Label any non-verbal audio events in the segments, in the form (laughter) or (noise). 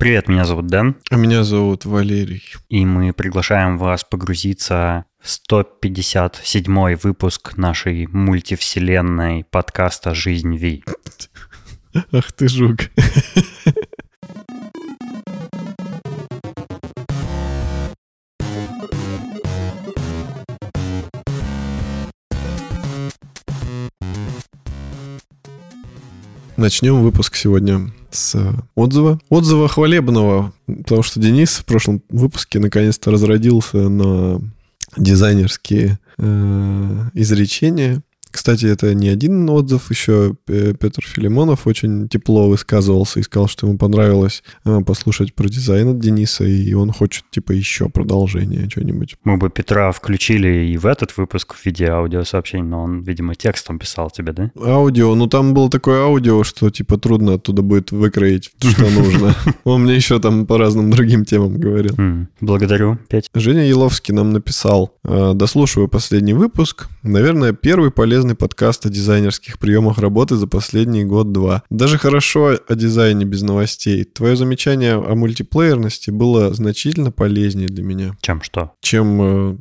Привет, меня зовут Дэн. А меня зовут Валерий. И мы приглашаем вас погрузиться в 157 выпуск нашей мультивселенной подкаста «Жизнь Ви». Ах ты жук. Начнем выпуск сегодня с отзыва. Отзыва хвалебного, потому что Денис в прошлом выпуске наконец-то разродился на дизайнерские э, изречения. Кстати, это не один отзыв, еще Петр Филимонов очень тепло высказывался и сказал, что ему понравилось э, послушать про дизайн от Дениса, и он хочет, типа, еще продолжение, что-нибудь. Мы бы Петра включили и в этот выпуск в виде аудиосообщений, но он, видимо, текстом писал тебе, да? Аудио, ну там было такое аудио, что, типа, трудно оттуда будет выкроить, что нужно. (laughs) Он мне еще там по разным другим темам говорил. Благодарю, Петь. Женя Еловский нам написал, «Э, дослушиваю последний выпуск, наверное, первый полезный полезный подкаст о дизайнерских приемах работы за последний год-два. Даже хорошо о дизайне без новостей. Твое замечание о мультиплеерности было значительно полезнее для меня. Чем что? Чем э,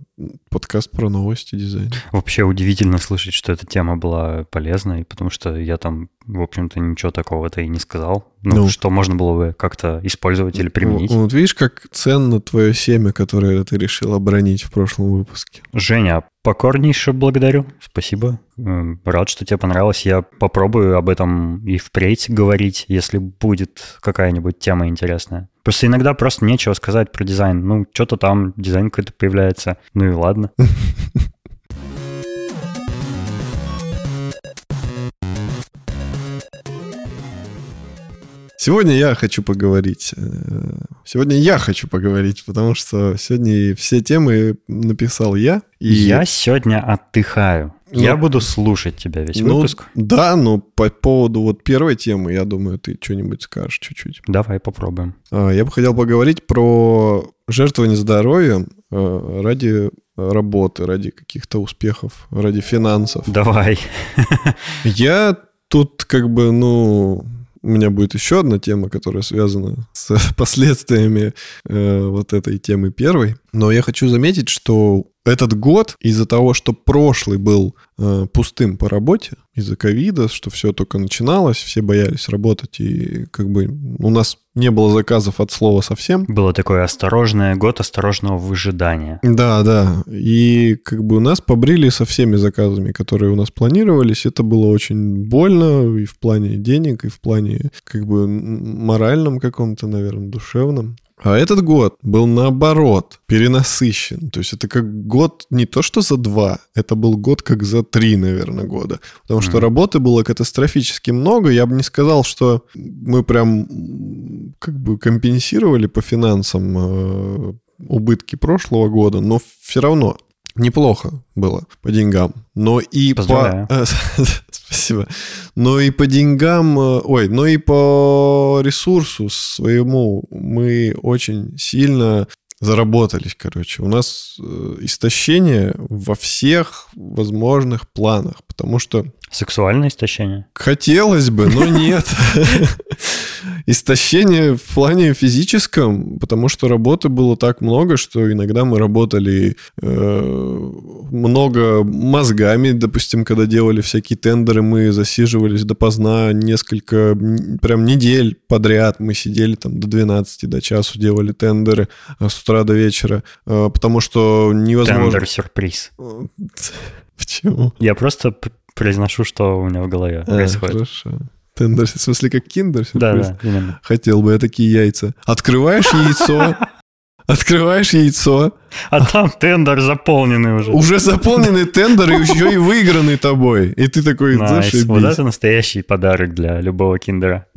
подкаст про новости дизайна. Вообще удивительно слышать, что эта тема была полезной, потому что я там, в общем-то, ничего такого-то и не сказал. Ну, ну что можно было бы как-то использовать или применить. Вот видишь, как ценно твое семя, которое ты решил обронить в прошлом выпуске. Женя, покорнейше благодарю. Спасибо. Рад, что тебе понравилось. Я попробую об этом и впредь говорить, если будет какая-нибудь тема интересная. Просто иногда просто нечего сказать про дизайн. Ну, что-то там, дизайн какой-то появляется. Ну и ладно. Сегодня я хочу поговорить. Э, сегодня я хочу поговорить, потому что сегодня все темы написал я. И... Я сегодня отдыхаю. Ну, я буду слушать тебя весь ну, выпуск. Да, но по поводу вот первой темы, я думаю, ты что-нибудь скажешь чуть-чуть. Давай попробуем. А, я бы хотел поговорить про жертвование здоровьем э, ради работы, ради каких-то успехов, ради финансов. Давай. (laughs) Я тут как бы, ну, у меня будет еще одна тема, которая связана с (laughs) последствиями э, вот этой темы первой. Но я хочу заметить, что этот год из-за того, что прошлый был э, пустым по работе, из-за ковида, что все только начиналось, все боялись работать, и как бы у нас не было заказов от слова совсем. Было такое осторожное год осторожного выжидания. Да, да. И как бы у нас побрили со всеми заказами, которые у нас планировались. Это было очень больно и в плане денег, и в плане как бы моральном каком-то, наверное, душевном. А этот год был наоборот, перенасыщен. То есть это как год не то что за два, это был год как за три, наверное, года. Потому что работы было катастрофически много. Я бы не сказал, что мы прям как бы компенсировали по финансам э, убытки прошлого года, но все равно неплохо было по деньгам. Но и по... (laughs) Спасибо. Но и по деньгам, э, ой, но и по ресурсу своему мы очень сильно заработались, короче. У нас э, истощение во всех возможных планах, потому что... Сексуальное истощение? Хотелось бы, но (laughs) нет. Истощение в плане физическом, потому что работы было так много, что иногда мы работали э, много мозгами, допустим, когда делали всякие тендеры, мы засиживались допоздна несколько, прям недель подряд, мы сидели там до 12, до часу делали тендеры а с утра до вечера, э, потому что невозможно... Тендер-сюрприз. (laughs) Почему? Я просто произношу, что у меня в голове а, происходит. Хорошо. Тендер, в смысле, как киндер? Да, да, именно. Хотел бы я такие яйца. Открываешь яйцо, открываешь яйцо. А там тендер заполненный уже. Уже заполненный тендер, и еще и выигранный тобой. И ты такой, nice. Вот это настоящий подарок для любого киндера. (laughs)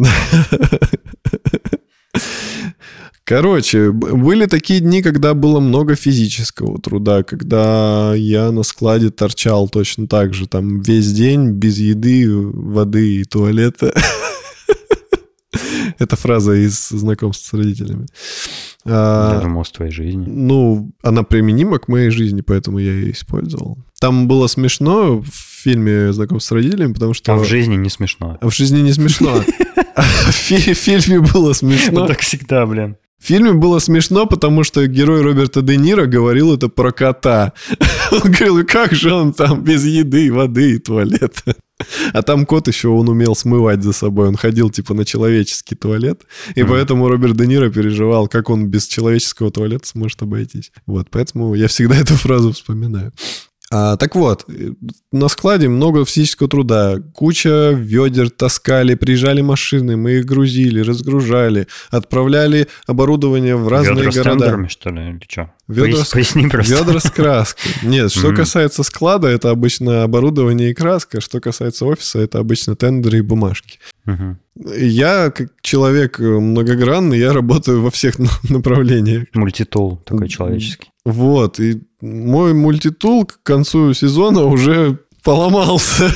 Короче, были такие дни, когда было много физического труда, когда я на складе торчал точно так же, там весь день без еды, воды и туалета. (laughs) Это фраза из знакомства с родителями. А, я думал, с твоей жизни. Ну, она применима к моей жизни, поэтому я ее использовал. Там было смешно в фильме «Знакомство с родителями», потому что... А в жизни не смешно. А в жизни не смешно. (laughs) (laughs) В фильме было смешно. Так всегда, блин. В фильме было смешно, потому что герой Роберта Де Ниро говорил это про кота. (laughs) Он говорил, как же он там без еды, воды и туалета. А там кот еще, он умел смывать за собой. Он ходил типа на человеческий туалет. И mm. поэтому Роберт Де Ниро переживал, как он без человеческого туалета сможет обойтись. Вот, поэтому я всегда (laughs) эту фразу вспоминаю. А, так вот, на складе много физического труда. Куча ведер таскали, приезжали машины, мы их грузили, разгружали, отправляли оборудование в разные ведра города. с тендерами, что ли, или что? Ведра, Поясни просто. ведра с краской. Нет, что касается склада, это обычно оборудование и краска. Что касается офиса, это обычно тендеры и бумажки. Я, как человек многогранный, я работаю во всех (laughs) направлениях. Мультитул такой человеческий. Вот, и мой мультитул к концу сезона уже поломался.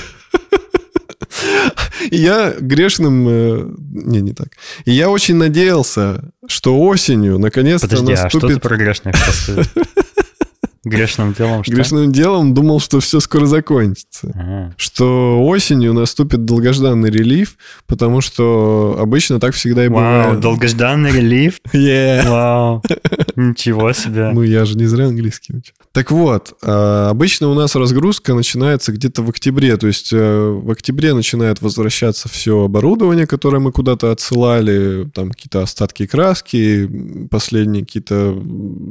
И я грешным... Э, не, не так. И я очень надеялся, что осенью наконец-то Подожди, наступит... а что ты про грешных Грешным делом что? Грешным делом думал, что все скоро закончится. Ага. Что осенью наступит долгожданный релив, потому что обычно так всегда и бывает. Вау, долгожданный релив? (laughs) Yeah. Вау, (laughs) ничего себе. Ну, я же не зря английский учу. Так вот, а, обычно у нас разгрузка начинается где-то в октябре. То есть э, в октябре начинает возвращаться все оборудование, которое мы куда-то отсылали, там какие-то остатки краски, последние какие-то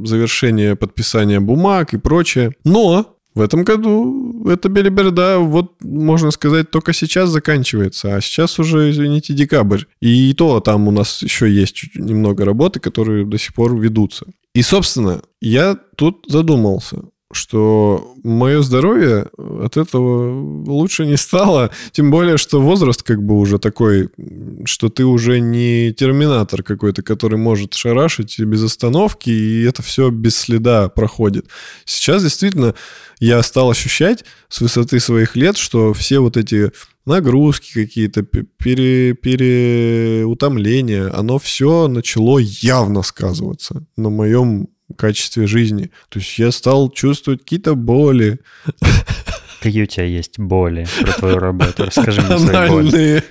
завершения подписания бумаг, и прочее. Но в этом году эта белиберда, вот, можно сказать, только сейчас заканчивается, а сейчас уже, извините, декабрь. И то там у нас еще есть немного работы, которые до сих пор ведутся. И, собственно, я тут задумался, что мое здоровье от этого лучше не стало. Тем более, что возраст как бы уже такой, что ты уже не терминатор какой-то, который может шарашить без остановки, и это все без следа проходит. Сейчас действительно я стал ощущать с высоты своих лет, что все вот эти нагрузки какие-то, пере, оно все начало явно сказываться на моем качестве жизни. То есть я стал чувствовать какие-то боли. Какие у тебя есть боли про твою работу? Расскажи мне свои боли.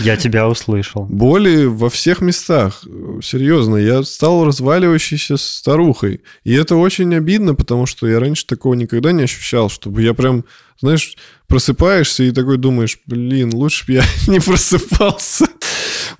Я тебя услышал. Боли во всех местах. Серьезно, я стал разваливающейся старухой. И это очень обидно, потому что я раньше такого никогда не ощущал, чтобы я прям, знаешь, просыпаешься и такой думаешь, блин, лучше бы я (laughs) не просыпался.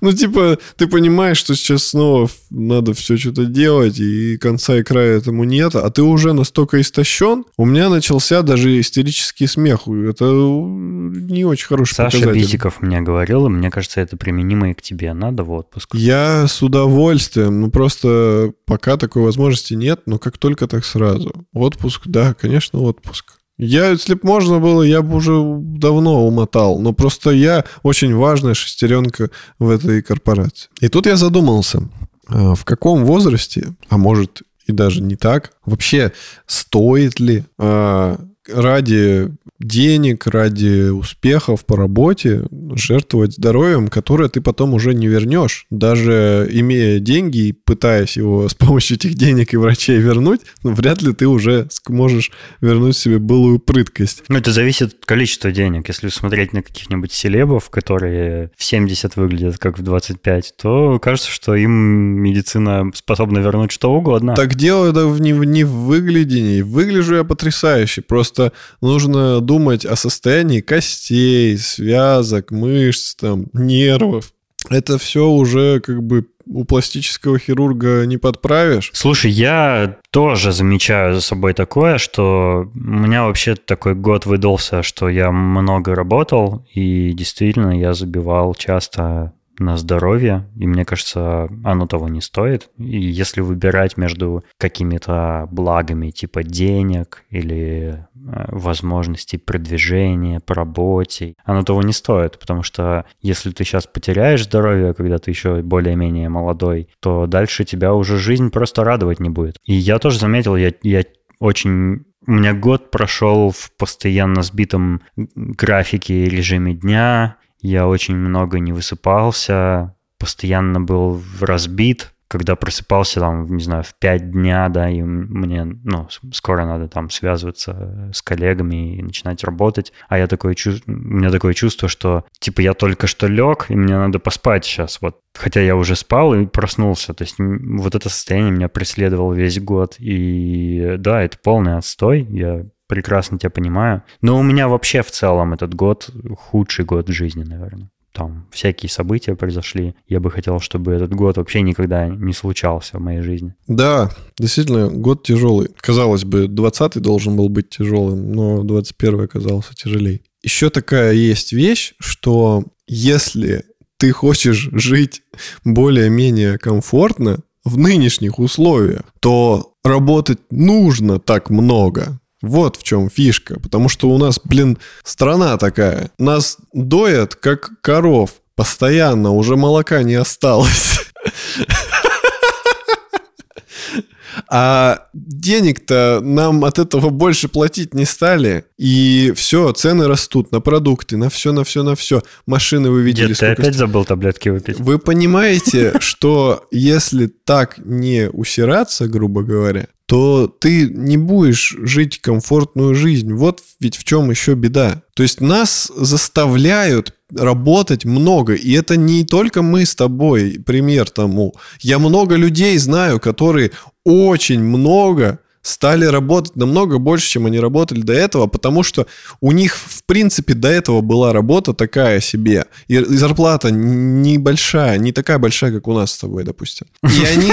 Ну, типа, ты понимаешь, что сейчас снова надо все что-то делать, и конца и края этому нет, а ты уже настолько истощен, у меня начался даже истерический смех. Это не очень хороший Саша показатель. Битиков мне говорил, и мне кажется, это применимо и к тебе. Надо в отпуск. Я с удовольствием. Ну, просто пока такой возможности нет, но как только так сразу. Отпуск, да, конечно, отпуск. Я, если бы можно было, я бы уже давно умотал. Но просто я очень важная шестеренка в этой корпорации. И тут я задумался, а, в каком возрасте, а может и даже не так, вообще стоит ли а, ради денег, ради успехов по работе жертвовать здоровьем, которое ты потом уже не вернешь. Даже имея деньги и пытаясь его (laughs) с помощью этих денег и врачей вернуть, ну, вряд ли ты уже сможешь вернуть себе былую прыткость. Ну, это зависит от количества денег. Если смотреть на каких-нибудь селебов, которые в 70 выглядят как в 25, то кажется, что им медицина способна вернуть что угодно. Так дело да, не, не в выглядении. Выгляжу я потрясающе. Просто нужно думать думать о состоянии костей, связок, мышц, там, нервов. Это все уже как бы у пластического хирурга не подправишь. Слушай, я тоже замечаю за собой такое, что у меня вообще такой год выдался, что я много работал, и действительно я забивал часто на здоровье, и мне кажется, оно того не стоит. И если выбирать между какими-то благами типа денег или э, возможностей продвижения по работе, оно того не стоит, потому что если ты сейчас потеряешь здоровье, когда ты еще более-менее молодой, то дальше тебя уже жизнь просто радовать не будет. И я тоже заметил, я, я очень у меня год прошел в постоянно сбитом графике режиме дня, я очень много не высыпался, постоянно был разбит, когда просыпался там, не знаю, в 5 дня, да, и мне, ну, скоро надо там связываться с коллегами и начинать работать, а я такое чувство, у меня такое чувство, что, типа, я только что лег, и мне надо поспать сейчас, вот, хотя я уже спал и проснулся, то есть вот это состояние меня преследовало весь год, и да, это полный отстой, я прекрасно тебя понимаю, но у меня вообще в целом этот год худший год в жизни, наверное там всякие события произошли. Я бы хотел, чтобы этот год вообще никогда не случался в моей жизни. Да, действительно, год тяжелый. Казалось бы, 20-й должен был быть тяжелым, но 21-й оказался тяжелее. Еще такая есть вещь, что если ты хочешь жить более-менее комфортно в нынешних условиях, то работать нужно так много. Вот в чем фишка. Потому что у нас, блин, страна такая. Нас доят, как коров. Постоянно. Уже молока не осталось. А денег-то нам от этого больше платить не стали. И все, цены растут на продукты, на все, на все, на все. Машины вы видели. Дед, ты опять забыл таблетки выпить? Вы понимаете, что если так не усираться, грубо говоря, то ты не будешь жить комфортную жизнь. Вот ведь в чем еще беда. То есть нас заставляют работать много, и это не только мы с тобой, пример тому. Я много людей знаю, которые очень много стали работать намного больше, чем они работали до этого, потому что у них, в принципе, до этого была работа такая себе. И, зарплата небольшая, не такая большая, как у нас с тобой, допустим. И они,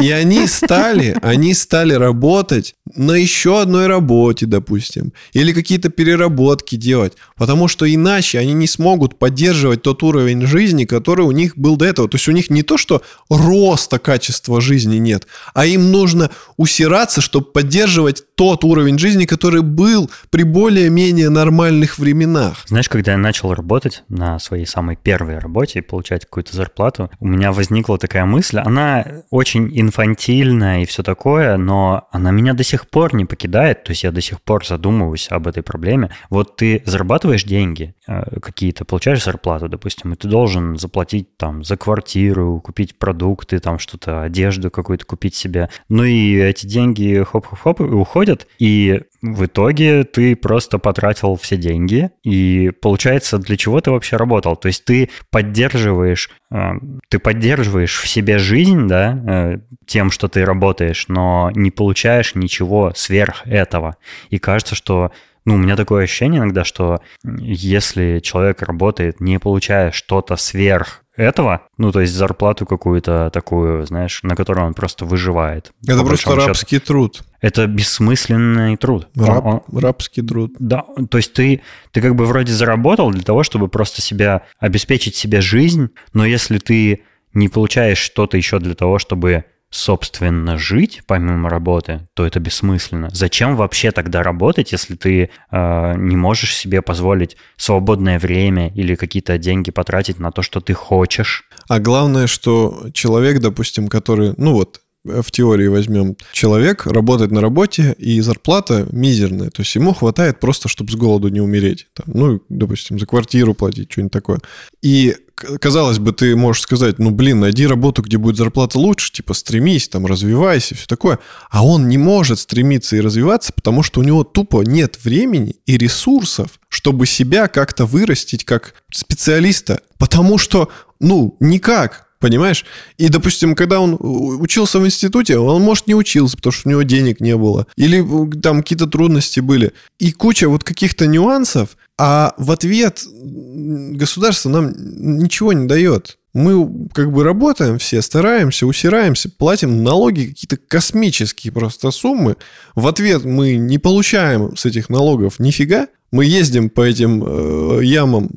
и они стали, они стали работать на еще одной работе, допустим, или какие-то переработки делать, потому что иначе они не смогут поддерживать тот уровень жизни, который у них был до этого. То есть у них не то, что роста качества жизни нет, а им нужно усираться развиваться, чтобы поддерживать тот уровень жизни, который был при более-менее нормальных временах. Знаешь, когда я начал работать на своей самой первой работе и получать какую-то зарплату, у меня возникла такая мысль, она очень инфантильная и все такое, но она меня до сих пор не покидает, то есть я до сих пор задумываюсь об этой проблеме. Вот ты зарабатываешь деньги э, какие-то, получаешь зарплату, допустим, и ты должен заплатить там за квартиру, купить продукты, там что-то, одежду какую-то купить себе. Ну и эти деньги деньги хоп-хоп-хоп и уходят, и в итоге ты просто потратил все деньги, и получается, для чего ты вообще работал? То есть ты поддерживаешь, э, ты поддерживаешь в себе жизнь, да, э, тем, что ты работаешь, но не получаешь ничего сверх этого. И кажется, что ну, у меня такое ощущение иногда, что если человек работает, не получая что-то сверх этого, ну, то есть зарплату какую-то такую, знаешь, на которую он просто выживает. Это просто рабский счету. труд. Это бессмысленный труд. Раб, он, рабский труд. Да, то есть ты, ты как бы вроде заработал для того, чтобы просто себя, обеспечить себе жизнь, но если ты не получаешь что-то еще для того, чтобы собственно, жить помимо работы, то это бессмысленно. Зачем вообще тогда работать, если ты э, не можешь себе позволить свободное время или какие-то деньги потратить на то, что ты хочешь? А главное, что человек, допустим, который, ну вот, в теории возьмем, человек работает на работе, и зарплата мизерная. То есть ему хватает просто, чтобы с голоду не умереть. Там, ну, допустим, за квартиру платить, что-нибудь такое. И казалось бы, ты можешь сказать, ну, блин, найди работу, где будет зарплата лучше, типа, стремись, там, развивайся, все такое. А он не может стремиться и развиваться, потому что у него тупо нет времени и ресурсов, чтобы себя как-то вырастить как специалиста. Потому что, ну, никак. Понимаешь? И, допустим, когда он учился в институте, он, может, не учился, потому что у него денег не было. Или там какие-то трудности были. И куча вот каких-то нюансов, а в ответ государство нам ничего не дает. Мы как бы работаем все, стараемся, усираемся, платим налоги какие-то космические просто суммы. В ответ мы не получаем с этих налогов нифига. Мы ездим по этим э, ямам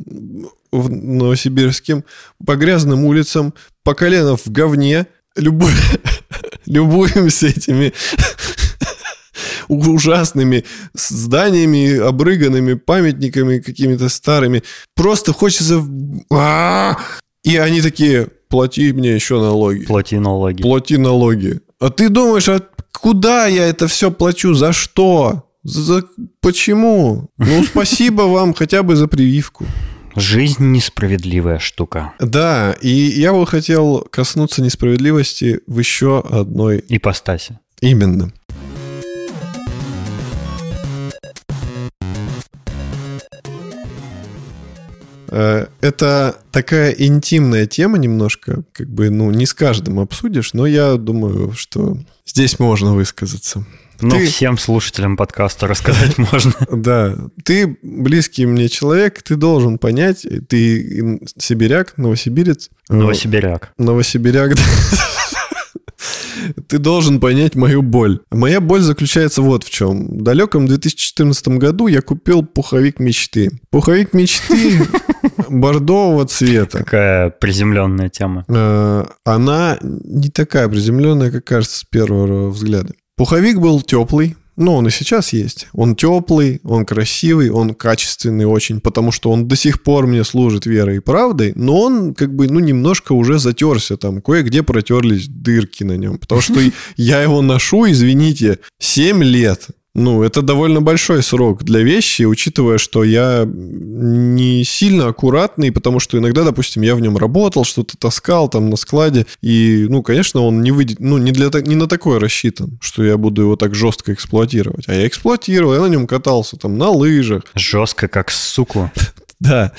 в Новосибирске, по грязным улицам, по колено в говне, любу... (laughs) любуемся этими (laughs) ужасными зданиями, обрыганными памятниками какими-то старыми. Просто хочется... А! И они такие, плати мне еще налоги. Плати налоги. Плати налоги. А ты думаешь, а куда я это все плачу? За что? За... Почему? Ну, спасибо вам хотя бы за прививку. Жизнь несправедливая штука. Да, и я бы хотел коснуться несправедливости в еще одной... Ипостаси. Именно. Э, это такая интимная тема немножко, как бы, ну, не с каждым обсудишь, но я думаю, что здесь можно высказаться. Но ты... всем слушателям подкаста рассказать (laughs) можно. Да, ты близкий мне человек, ты должен понять, ты сибиряк, новосибирец. Новосибиряк. Новосибиряк, (laughs) да. Ты должен понять мою боль. Моя боль заключается вот в чем. В далеком 2014 году я купил пуховик мечты. Пуховик мечты (laughs) бордового цвета. Какая приземленная тема. Э, она не такая приземленная, как кажется с первого взгляда. Пуховик был теплый, ну, он и сейчас есть. Он теплый, он красивый, он качественный очень, потому что он до сих пор мне служит верой и правдой, но он как бы, ну, немножко уже затерся там. Кое-где протерлись дырки на нем, потому что (laughs) я его ношу, извините, 7 лет. Ну, это довольно большой срок для вещи, учитывая, что я не сильно аккуратный, потому что иногда, допустим, я в нем работал, что-то таскал там на складе, и, ну, конечно, он не выйдет, ну, не, для, не на такое рассчитан, что я буду его так жестко эксплуатировать. А я эксплуатировал, я на нем катался там на лыжах. Жестко, как суку. (laughs) Да.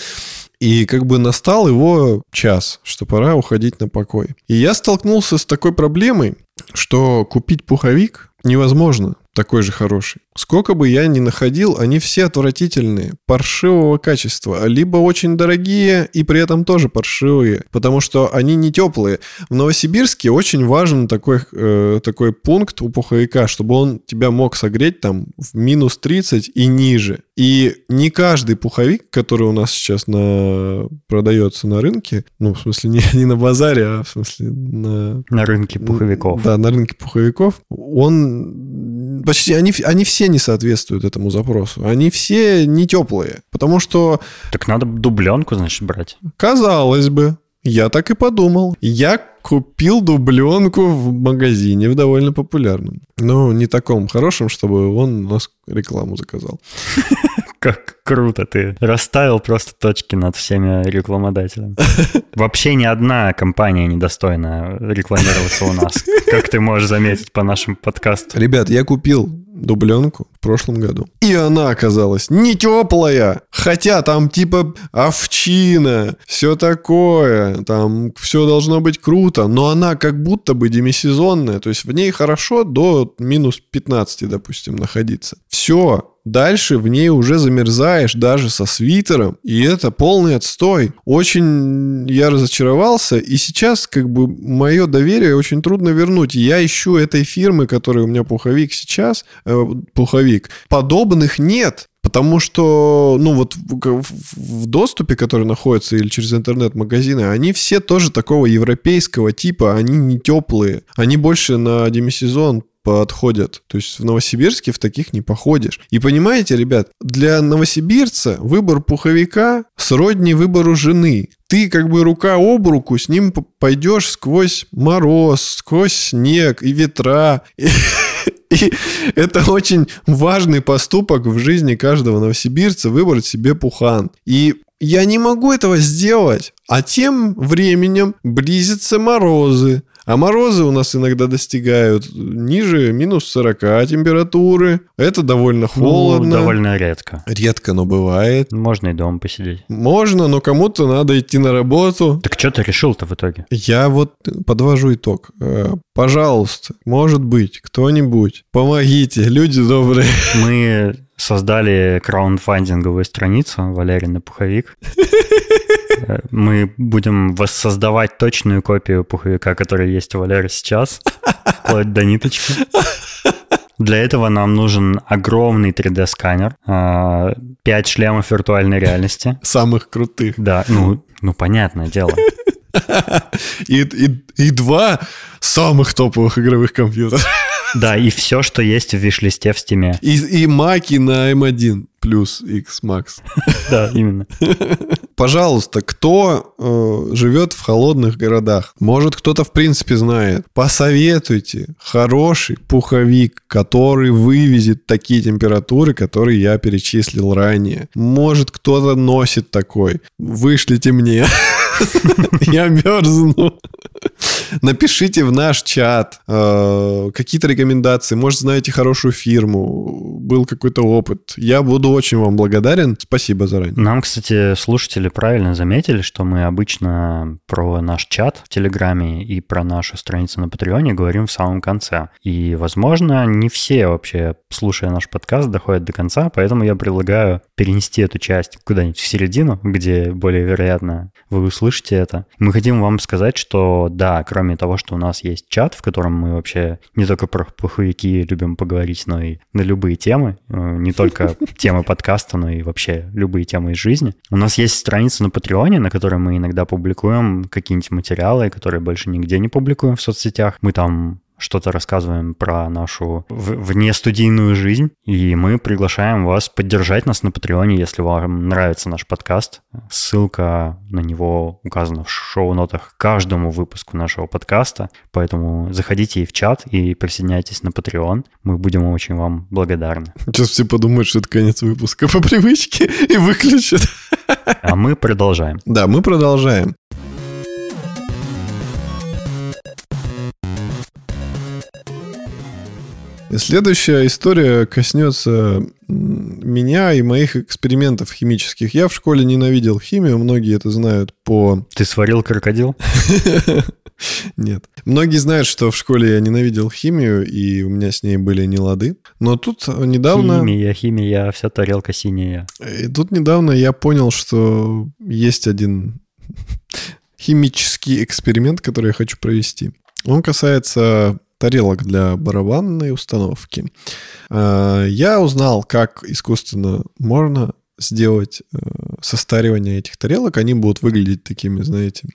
И как бы настал его час, что пора уходить на покой. И я столкнулся с такой проблемой, что купить пуховик невозможно такой же хороший. Сколько бы я ни находил, они все отвратительные, паршивого качества, либо очень дорогие и при этом тоже паршивые, потому что они не теплые. В Новосибирске очень важен такой, э, такой пункт у пуховика, чтобы он тебя мог согреть там в минус 30 и ниже. И не каждый пуховик, который у нас сейчас на... продается на рынке, ну, в смысле, не, не на базаре, а в смысле на... На рынке пуховиков. Да, на рынке пуховиков, он почти они, они все не соответствуют этому запросу. Они все не теплые. Потому что... Так надо дубленку, значит, брать. Казалось бы. Я так и подумал. Я купил дубленку в магазине, в довольно популярном. Но не таком хорошем, чтобы он нас рекламу заказал. (laughs) Как круто ты расставил просто точки над всеми рекламодателями. (laughs) Вообще ни одна компания недостойна рекламироваться у нас, как ты можешь заметить по нашему подкасту. Ребят, я купил дубленку в прошлом году. И она оказалась не теплая. Хотя там типа овчина, все такое, там все должно быть круто, но она как будто бы демисезонная. То есть в ней хорошо до минус 15, допустим, находиться. Все, Дальше в ней уже замерзаешь даже со свитером, и это полный отстой. Очень я разочаровался, и сейчас как бы мое доверие очень трудно вернуть. Я ищу этой фирмы, которая у меня пуховик сейчас, э, пуховик, подобных нет. Потому что, ну вот в, в доступе, который находится или через интернет-магазины, они все тоже такого европейского типа, они не теплые. Они больше на демисезон подходят. То есть в Новосибирске в таких не походишь. И понимаете, ребят, для новосибирца выбор пуховика сродни выбору жены. Ты как бы рука об руку с ним пойдешь сквозь мороз, сквозь снег и ветра. (laughs) И это очень важный поступок в жизни каждого новосибирца выбрать себе пухан. И я не могу этого сделать. А тем временем близятся морозы. А морозы у нас иногда достигают ниже минус 40 температуры. Это довольно ну, холодно. Ну, довольно редко. Редко, но бывает. Можно и дома посидеть. Можно, но кому-то надо идти на работу. Так что ты решил-то в итоге? Я вот подвожу итог. Э, пожалуйста, может быть, кто-нибудь, помогите, люди добрые. Мы создали краундфандинговую страницу Валерина Пуховик. (laughs) Мы будем воссоздавать точную копию пуховика, который есть у Валеры сейчас, вплоть до ниточки. Для этого нам нужен огромный 3D-сканер, 5 а, шлемов виртуальной реальности. Самых крутых. Да, ну, ну понятное дело. (laughs) И, и, и два самых топовых игровых компьютера. Да, и все, что есть в виш-листе в стиме. И, и маки на M1 плюс X Max. Да, именно. Пожалуйста, кто э, живет в холодных городах? Может, кто-то в принципе знает. Посоветуйте хороший пуховик, который вывезет такие температуры, которые я перечислил ранее. Может, кто-то носит такой. Вышлите мне. (laughs) Я мерзну. Напишите в наш чат э, какие-то рекомендации. Может, знаете хорошую фирму, был какой-то опыт. Я буду очень вам благодарен. Спасибо заранее. Нам, кстати, слушатели правильно заметили, что мы обычно про наш чат в Телеграме и про нашу страницу на Патреоне говорим в самом конце. И, возможно, не все вообще, слушая наш подкаст, доходят до конца, поэтому я предлагаю перенести эту часть куда-нибудь в середину, где более вероятно вы услышите это. Мы хотим вам сказать, что да, кроме того, что у нас есть чат, в котором мы вообще не только про пуховики любим поговорить, но и на любые темы, э, не только (laughs) темы подкаста, но и вообще любые темы из жизни. У нас есть страница на Патреоне, на которой мы иногда публикуем какие-нибудь материалы, которые больше нигде не публикуем в соцсетях. Мы там что-то рассказываем про нашу внестудийную жизнь, и мы приглашаем вас поддержать нас на Патреоне, если вам нравится наш подкаст. Ссылка на него указана в шоу-нотах каждому выпуску нашего подкаста, поэтому заходите и в чат и присоединяйтесь на Patreon. Мы будем очень вам благодарны. Сейчас все подумают, что это конец выпуска по привычке и выключат. А мы продолжаем. Да, мы продолжаем. Следующая история коснется меня и моих экспериментов химических. Я в школе ненавидел химию, многие это знают по... (laughs) Ты сварил крокодил? Нет. Многие знают, что в школе я ненавидел химию, и у меня с ней были нелады. Но тут недавно... Химия, химия, вся тарелка синяя. И тут недавно я понял, что есть один (laughs) химический эксперимент, который я хочу провести. Он касается тарелок для барабанной установки. А, я узнал, как искусственно можно сделать э, состаривание этих тарелок. Они будут выглядеть такими, знаете,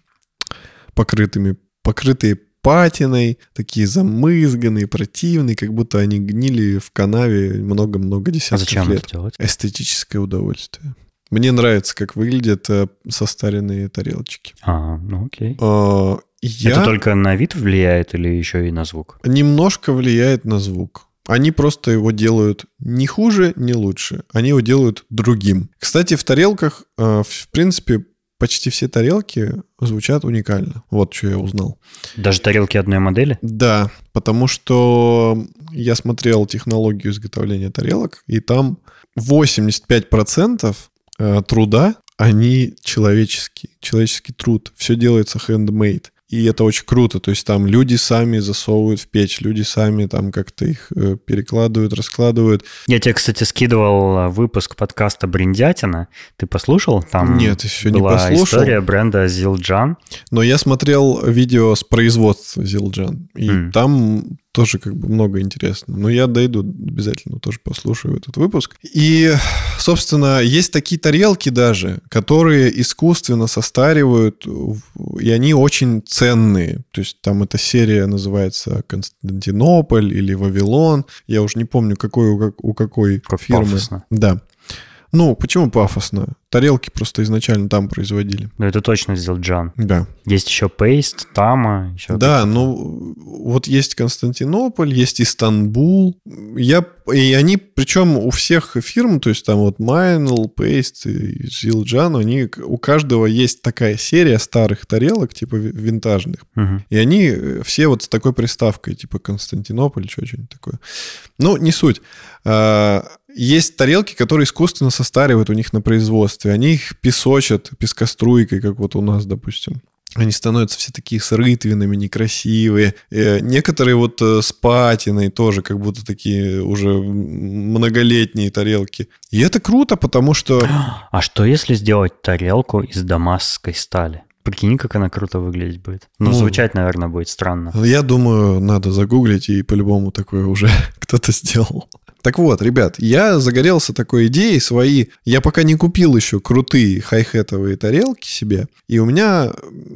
покрытыми, покрытые патиной, такие замызганные, противные, как будто они гнили в канаве много-много десятков а зачем лет. Это делать? Эстетическое удовольствие. Мне нравится, как выглядят э, состаренные тарелочки. А, ну окей. Я... Это только на вид влияет или еще и на звук? Немножко влияет на звук. Они просто его делают не хуже, не лучше. Они его делают другим. Кстати, в тарелках, э, в принципе, почти все тарелки звучат уникально. Вот что я узнал. Даже тарелки одной модели? Да, потому что я смотрел технологию изготовления тарелок, и там 85% э, труда, они человеческие, человеческий труд. Все делается handmade и это очень круто. То есть там люди сами засовывают в печь, люди сами там как-то их э, перекладывают, раскладывают. Я тебе, кстати, скидывал э, выпуск подкаста «Бриндятина». Ты послушал? Там Нет, еще не послушал. история бренда Зилджан. Но я смотрел видео с производства Зилджан, и mm. там тоже как бы много интересно. Но я дойду обязательно, тоже послушаю этот выпуск. И, собственно, есть такие тарелки даже, которые искусственно состаривают, и они очень ценные. То есть там эта серия называется Константинополь или Вавилон. Я уже не помню, какой у, какой как фирмы. Пафосно. Да. Ну, почему пафосно? Тарелки просто изначально там производили. Ну, это точно сделал Джан. Да. Есть еще Пейст, Тама. Еще да, ну, вот есть Константинополь, есть Истанбул. Я, и они, причем у всех фирм, то есть там вот Майнл, Пейст и Зилджан, они, у каждого есть такая серия старых тарелок, типа винтажных. Угу. И они все вот с такой приставкой, типа Константинополь, что-нибудь такое. Ну, не суть. А, есть тарелки, которые искусственно состаривают у них на производстве. Они их песочат пескоструйкой, как вот у нас, допустим. Они становятся все такие с рытвинами, некрасивые. Э, некоторые вот э, с патиной тоже, как будто такие уже многолетние тарелки. И это круто, потому что... А что если сделать тарелку из дамасской стали? Прикинь, как она круто выглядеть будет. Ну, ну, звучать, наверное, будет странно. Я думаю, надо загуглить, и по-любому такое уже (laughs) кто-то сделал. Так вот, ребят, я загорелся такой идеей свои. Я пока не купил еще крутые хай-хетовые тарелки себе. И у меня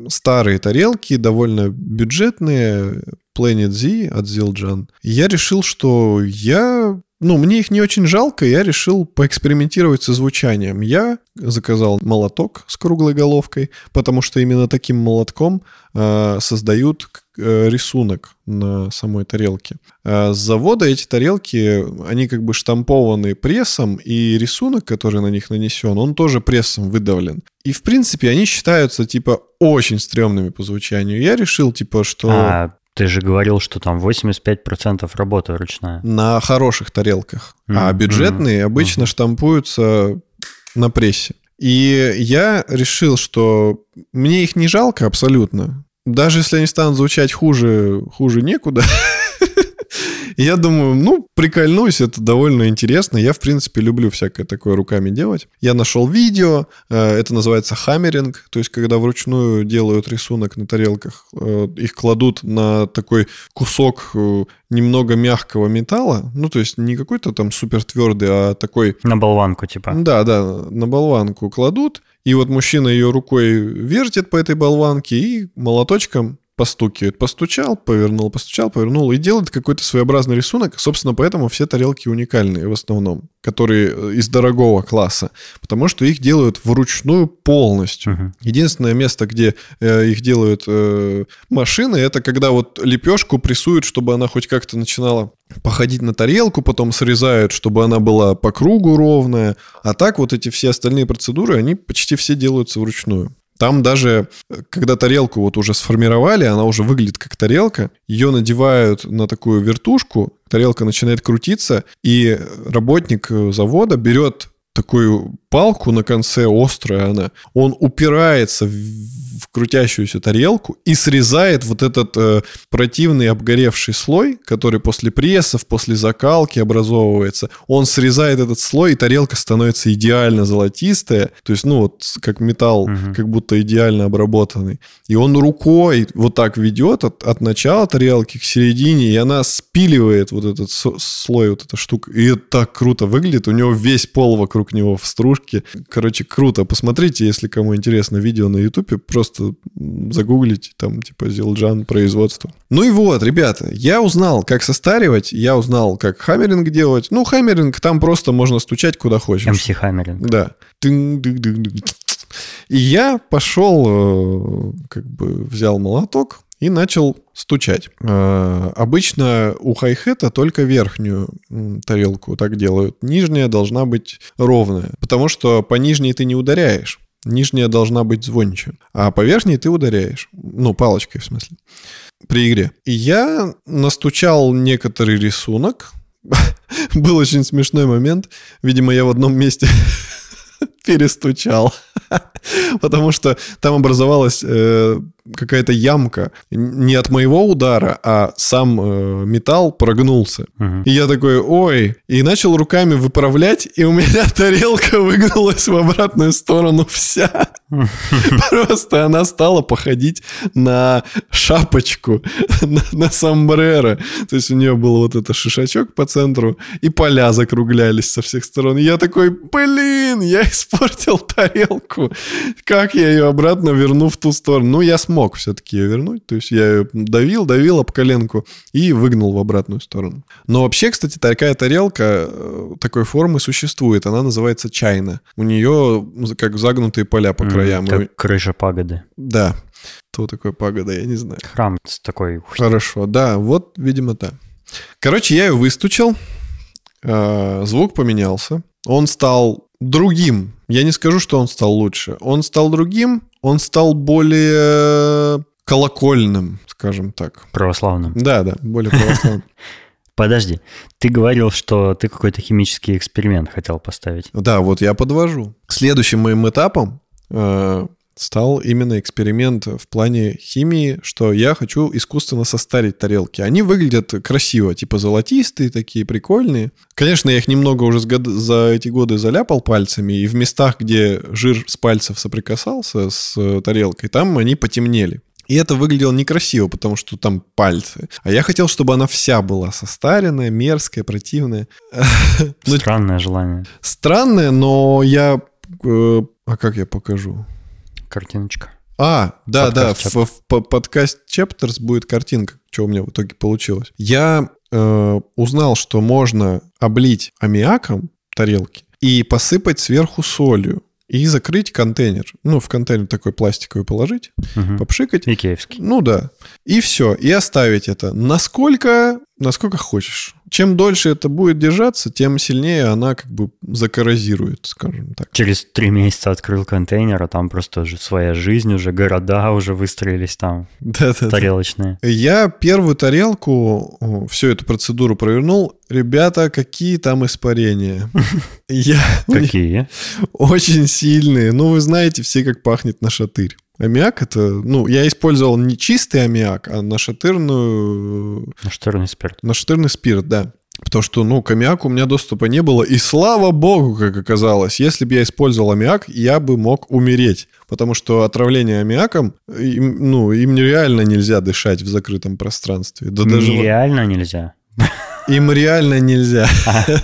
старые тарелки, довольно бюджетные, Planet Z от Zildjian. Я решил, что я ну, мне их не очень жалко, я решил поэкспериментировать со звучанием. Я заказал молоток с круглой головкой, потому что именно таким молотком э, создают э, рисунок на самой тарелке. А с завода эти тарелки, они как бы штампованы прессом, и рисунок, который на них нанесен, он тоже прессом выдавлен. И, в принципе, они считаются, типа, очень стрёмными по звучанию. Я решил, типа, что... А, ты же говорил, что там 85% работы ручная. На хороших тарелках. Mm-hmm. А бюджетные mm-hmm. обычно mm-hmm. штампуются на прессе. И я решил, что мне их не жалко абсолютно. Даже если они станут звучать хуже, хуже некуда, (laughs) я думаю, ну, прикольнусь, это довольно интересно. Я, в принципе, люблю всякое такое руками делать. Я нашел видео, э, это называется хаммеринг, то есть когда вручную делают рисунок на тарелках, э, их кладут на такой кусок э, немного мягкого металла, ну, то есть не какой-то там супер твердый, а такой... На болванку, типа. Да, да, на болванку кладут, и вот мужчина ее рукой вертит по этой болванке и молоточком постукивает. Постучал, повернул, постучал, повернул и делает какой-то своеобразный рисунок. Собственно, поэтому все тарелки уникальные в основном, которые э, из дорогого класса, потому что их делают вручную полностью. Uh-huh. Единственное место, где э, их делают э, машины, это когда вот лепешку прессуют, чтобы она хоть как-то начинала походить на тарелку, потом срезают, чтобы она была по кругу ровная. А так вот эти все остальные процедуры, они почти все делаются вручную. Там даже, когда тарелку вот уже сформировали, она уже выглядит как тарелка, ее надевают на такую вертушку, тарелка начинает крутиться, и работник завода берет такую палку на конце, острая она, он упирается в в крутящуюся тарелку и срезает вот этот э, противный обгоревший слой, который после прессов, после закалки образовывается. Он срезает этот слой, и тарелка становится идеально золотистая. То есть, ну, вот как металл, угу. как будто идеально обработанный. И он рукой вот так ведет от, от начала тарелки к середине, и она спиливает вот этот слой, вот эта штука. И это так круто выглядит. У него весь пол вокруг него в стружке. Короче, круто. Посмотрите, если кому интересно видео на YouTube. Просто загуглить, там, типа, Зилджан производство. Ну и вот, ребята, я узнал, как состаривать, я узнал, как хаммеринг делать. Ну, хаммеринг, там просто можно стучать куда хочешь. MC хаммеринг. Да. И я пошел, э, как бы взял молоток, и начал стучать. Э, обычно у хай-хета только верхнюю тарелку так делают. Нижняя должна быть ровная, потому что по нижней ты не ударяешь. Нижняя должна быть звонче, а по верхней ты ударяешь. Ну, палочкой в смысле. При игре. И я настучал некоторый рисунок. (laughs) Был очень смешной момент. Видимо, я в одном месте (laughs) перестучал. (laughs) Потому что там образовалась э, какая-то ямка. Не от моего удара, а сам э, металл прогнулся. Uh-huh. И я такой, ой. И начал руками выправлять, и у меня (laughs) тарелка выгнулась в обратную сторону вся. (laughs) Просто она стала походить на шапочку, (laughs) на, на сомбреро. То есть у нее был вот этот шишачок по центру, и поля закруглялись со всех сторон. И я такой, блин, я испортил тарелку. Как я ее обратно верну в ту сторону? Ну, я смог все-таки ее вернуть. То есть я ее давил, давил об коленку и выгнул в обратную сторону. Но вообще, кстати, такая тарелка э, такой формы существует. Она называется чайна. У нее как загнутые поля по краям. Как и... крыша пагоды. Да. Что такое пагода, я не знаю. Храм такой. Хорошо, да, вот, видимо, да. Короче, я ее выстучил, э, звук поменялся, он стал другим. Я не скажу, что он стал лучше. Он стал другим, он стал более колокольным, скажем так. Православным. Да, да, более православным. (laughs) Подожди, ты говорил, что ты какой-то химический эксперимент хотел поставить. Да, вот я подвожу. Следующим моим этапом э, стал именно эксперимент в плане химии, что я хочу искусственно состарить тарелки. Они выглядят красиво, типа золотистые такие, прикольные. Конечно, я их немного уже за эти годы заляпал пальцами, и в местах, где жир с пальцев соприкасался с э, тарелкой, там они потемнели. И это выглядело некрасиво, потому что там пальцы. А я хотел, чтобы она вся была состаренная, мерзкая, противная. (laughs) Ну, Странное желание. Странное, но я... Э, а как я покажу? Картиночка. А, да, подкаст да, в, в, в подкаст Chapters будет картинка, что у меня в итоге получилось. Я э, узнал, что можно облить аммиаком тарелки и посыпать сверху солью и закрыть контейнер. Ну, в контейнер такой пластиковый положить, Мгм. попшикать. Икеевский. Ну да. И все. И оставить это. Насколько, насколько хочешь. Чем дольше это будет держаться, тем сильнее она как бы закоррозирует, скажем так. Через три месяца открыл контейнер, а там просто уже своя жизнь, уже города уже выстроились там, Да-да-да. тарелочные. Я первую тарелку, всю эту процедуру провернул. Ребята, какие там испарения. (laughs) Я Какие? очень сильные. Ну, вы знаете все, как пахнет нашатырь. Аммиак это, ну, я использовал не чистый аммиак, а нашатырную, Нашатырный спирт. нашатырный спирт, да. Потому что, ну, к аммиаку у меня доступа не было. И слава богу, как оказалось, если бы я использовал аммиак, я бы мог умереть. Потому что отравление аммиаком, им, ну, им нереально нельзя дышать в закрытом пространстве. Да даже Нереально нельзя. им реально нельзя.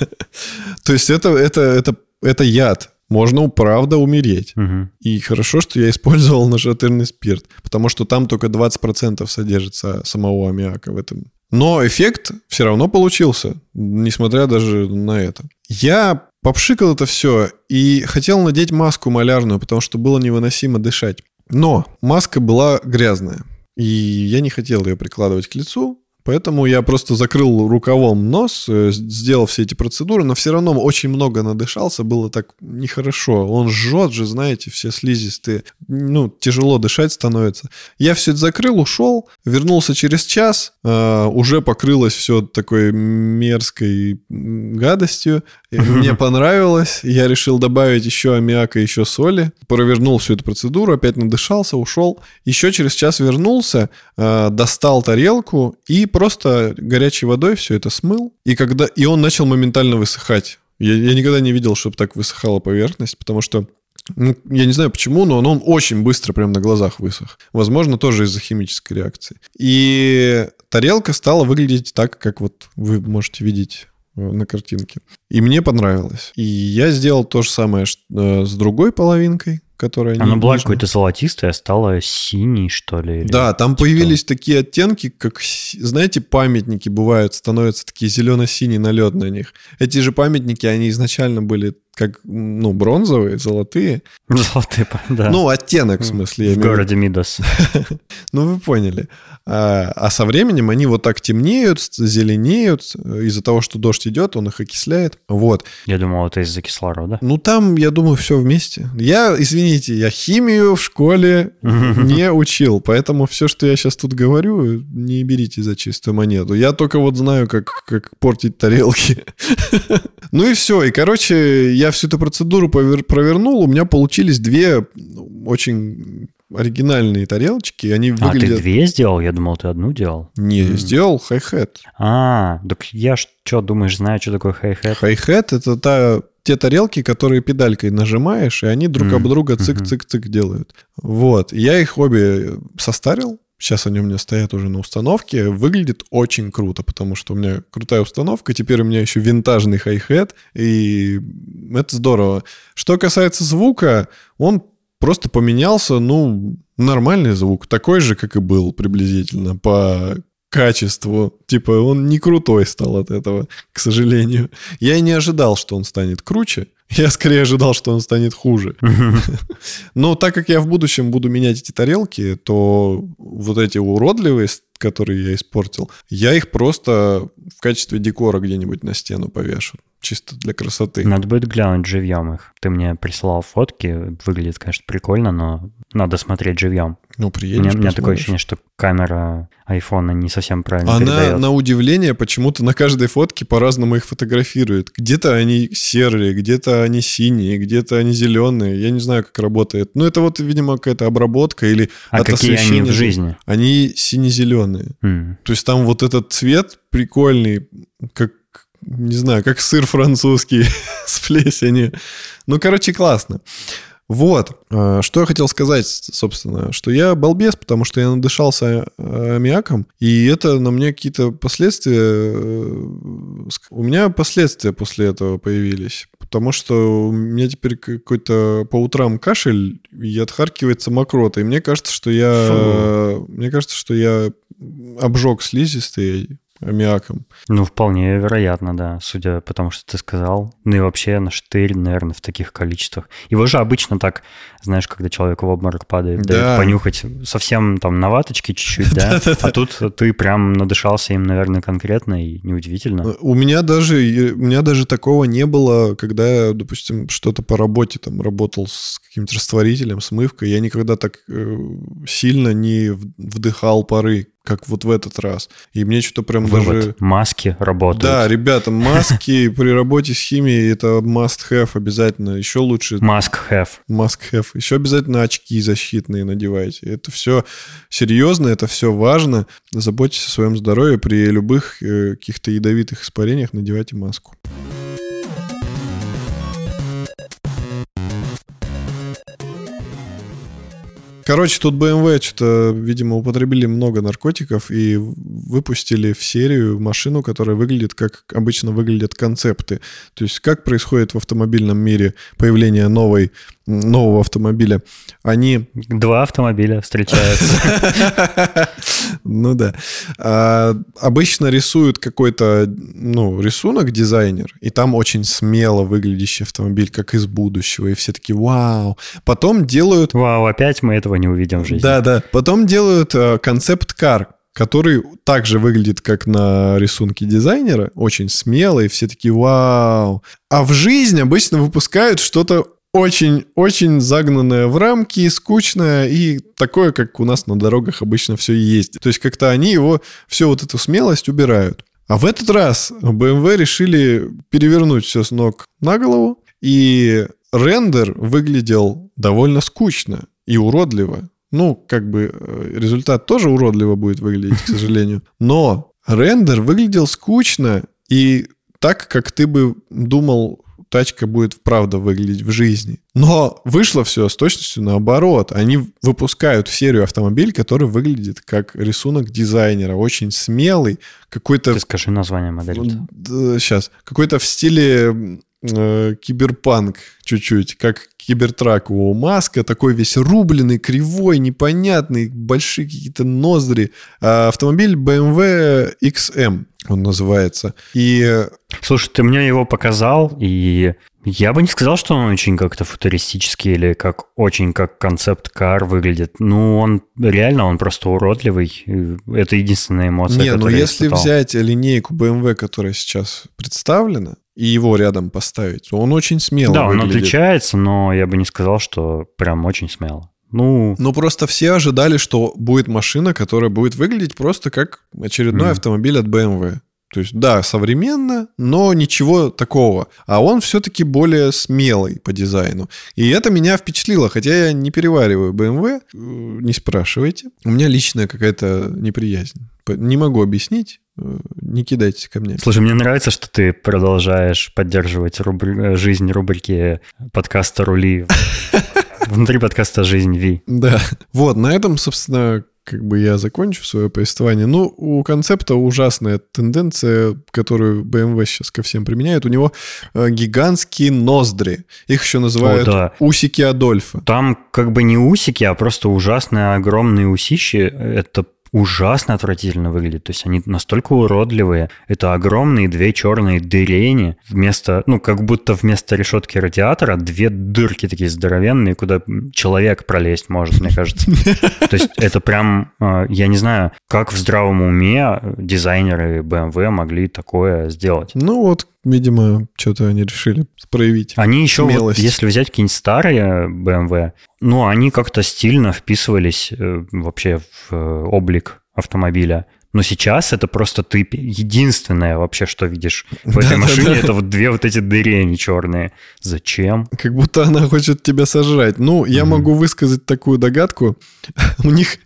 (laughs) То есть это, это, это, это яд. Можно, правда, умереть. Мгм. И хорошо, что я использовал нашатырный спирт, потому что там только 20% содержится самого аммиака в этом. Но эффект все равно получился, несмотря даже на это. Я попшикал это все и хотел надеть маску малярную, потому что было невыносимо дышать. Но маска была грязная, и я не хотел ее прикладывать к лицу, Поэтому я просто закрыл рукавом нос, э, сделал все эти процедуры, но все равно очень много надышался, было так нехорошо. Он жжет же, знаете, все слизистые. Ну, тяжело дышать становится. Я все это закрыл, ушел, вернулся через час, э, уже покрылось все такой мерзкой гадостью. Мне понравилось, я решил добавить еще аммиака, еще соли, провернул всю эту процедуру, опять надышался, ушел. Еще через час вернулся, э, достал тарелку и просто горячей водой все это смыл. И, когда... и он начал моментально высыхать. Я, я никогда не видел, чтобы так высыхала поверхность, потому что ну, я не знаю почему, но он, он очень быстро прям на глазах высох. Возможно, тоже из-за химической реакции. И тарелка стала выглядеть так, как вот вы можете видеть на картинке. И мне понравилось. И я сделал то же самое э, с другой половинкой, которая... Она была какой-то золотистой, а стала синей, что ли? или- Да, там типа появились такие оттенки, как, знаете, памятники бывают, становятся такие зелено-синий налет на них. Эти же памятники, они изначально были как, ну, бронзовые, золотые. (laughs) Золотые, да. Ну, оттенок, в смысле. в городе Мидас. (laughs) Ну, вы поняли. А, а со временем они вот так темнеют, зеленеют. э, Из-за того, что дождь идет, он их окисляет. Вот. Я думал, это из-за кислорода. Ну, там, я думаю, все вместе. Я, извините, я химию в школе (laughs) не учил, поэтому все, что я сейчас тут говорю, не берите за чистую монету. Я только вот знаю, как, как портить тарелки. Ну и все. И, короче, я всю эту процедуру провернул. У меня получились две ну, очень оригинальные тарелочки. Они А, ты выглядят... две сделал? Я думал, ты одну делал. Не, я сделал хай-хет. А, так я что, думаешь, знаю, что такое хай-хет? Хай-хет — это та, те тарелки, которые педалькой нажимаешь, и они друг М, об друга цик-цик-цик делают. Вот. Я их обе состарил. Сейчас они у меня стоят уже на установке. Выглядит очень круто, потому что у меня крутая установка. Теперь у меня еще винтажный хай-хет. И это здорово. Что касается звука, он просто поменялся, ну, нормальный звук. Такой же, как и был приблизительно по качеству. Типа он не крутой стал от этого, к сожалению. Я и не ожидал, что он станет круче. (laughs) Я скорее ожидал, что он станет хуже. (laughs) Но так как я в будущем буду менять эти тарелки, то вот эти уродливые, которые я испортил, я их просто в качестве декора где-нибудь на стену повешу. Чисто для красоты. Надо будет глянуть живьем их. Ты мне присылал фотки, выглядит, конечно, прикольно, но надо смотреть живьем. Ну, У приедешь, меня, у меня такое ощущение, что камера айфона не совсем правильно Она, передает. на удивление, почему-то на каждой фотке по-разному их фотографирует. Где-то они серые, где-то они синие, где-то они зеленые. Я не знаю, как работает. Ну, это вот, видимо, какая-то обработка или а от какие они освещения. в жизни? Они сине-зеленые. М. То есть там вот этот цвет прикольный, как, не знаю, как сыр французский (laughs) с плесенью. Ну, короче, классно. Вот, а, что я хотел сказать, собственно, что я балбес, потому что я надышался э, аммиаком, и это на мне какие-то последствия... э, У меня последствия после этого появились, потому что у меня теперь какой-то по утрам кашель и отхаркивается мокрота, и мне кажется, что я... Мне кажется, что я обжег слизистые аммиаком. Ну, вполне вероятно, да, судя по тому, что ты сказал. Ну и вообще на штырь, наверное, в таких количествах. Его же обычно так, знаешь, когда человек в обморок падает, Да. дают понюхать совсем там на ваточке чуть-чуть, да? (laughs) А тут ты прям надышался им, наверное, конкретно и неудивительно. У меня даже у меня даже такого не было, когда я, допустим, что-то по работе там работал с каким-то растворителем, смывкой. Я никогда так э, сильно не вдыхал пары, как вот в этот раз. И мне что-то прям Вывод. даже... Маски работают. Да, ребята, маски при работе с химией это must-have обязательно. Еще лучше Mask have. must-have. Еще обязательно очки защитные надевайте. Это все серьезно, это все важно. Заботьтесь о своем здоровье. При любых э, каких-то ядовитых испарениях надевайте маску. Короче, тут BMW что-то, видимо, употребили много наркотиков и выпустили в серию машину, которая выглядит, как обычно выглядят концепты. То есть как происходит в автомобильном мире появление новой, нового автомобиля. Они Два автомобиля встречаются. (laughs) ну да. А, обычно рисуют какой-то, ну, рисунок дизайнер, и там очень смело выглядящий автомобиль, как из будущего, и все такие, вау. Потом делают... Вау, опять мы этого не увидим в жизни. Да, да. Потом делают э, концепт-кар, который также выглядит как на рисунке дизайнера, очень смелый, все такие, вау. А в жизнь обычно выпускают что-то очень-очень загнанное в рамки, скучное и такое, как у нас на дорогах обычно все и есть. То есть как-то они его, всю вот эту смелость убирают. А в этот раз BMW решили перевернуть все с ног на голову, и рендер выглядел довольно скучно и уродливо. Ну, как бы э, результат тоже уродливо будет выглядеть, к сожалению. Но рендер выглядел скучно и так, как ты бы думал, тачка будет правда выглядеть в жизни. Но вышло все с точностью наоборот. Они выпускают в серию автомобиль, который выглядит как рисунок дизайнера. Очень смелый, какой-то... Ты скажи название модели. Сейчас. Какой-то в стиле э, киберпанк чуть-чуть, как кибертрак у Маска, такой весь рубленый, кривой, непонятный, большие какие-то ноздри. А автомобиль BMW XM он называется. И Слушай, ты мне его показал, и я бы не сказал, что он очень как-то футуристический или как очень как концепт-кар выглядит. Ну, он реально, он просто уродливый. Это единственная эмоция, Не, ну которую я если испытал. взять линейку BMW, которая сейчас представлена, и его рядом поставить, он очень смело Да, он выглядит. отличается, но я бы не сказал, что прям очень смело. Ну, Ну, просто все ожидали, что будет машина, которая будет выглядеть просто как очередной Мгм. автомобиль от BMW. То есть, да, современно, но ничего такого. А он все-таки более смелый по дизайну. И это меня впечатлило, хотя я не перевариваю BMW, э, не спрашивайте. У меня личная какая-то неприязнь. Не могу объяснить, э, не кидайтесь ко мне. слушай, мне нравится, что ты продолжаешь поддерживать рубри- э, жизнь рубрики подкаста «Рули» (laughs) внутри подкаста «Жизнь Ви». Да. Вот, на этом, собственно, как бы я закончу свое повествование. Ну, у концепта ужасная тенденция, которую BMW сейчас ко всем применяет. У него э, гигантские ноздри. Их еще называют О, да. усики Адольфа. Там как бы не усики, а просто ужасные огромные усищи. Это ужасно отвратительно выглядит. То есть они настолько уродливые. Это огромные две черные дырени вместо, ну, как будто вместо решетки радиатора две дырки такие здоровенные, куда человек пролезть может, мне кажется. (laughs) То есть это прям, э, я не знаю, как в здравом уме дизайнеры BMW могли такое сделать. Ну вот, видимо, что-то они решили проявить. Они еще, вот, если взять какие-нибудь старые BMW, ну, они как-то стильно вписывались э, вообще в э, облик автомобиля. Но сейчас это просто ты единственное вообще, что видишь в этой Да-да-да. машине, это вот две вот эти дырени черные. Зачем? Как будто она хочет тебя сожрать. Ну, я Мгм. могу высказать такую догадку. (laughs) У них,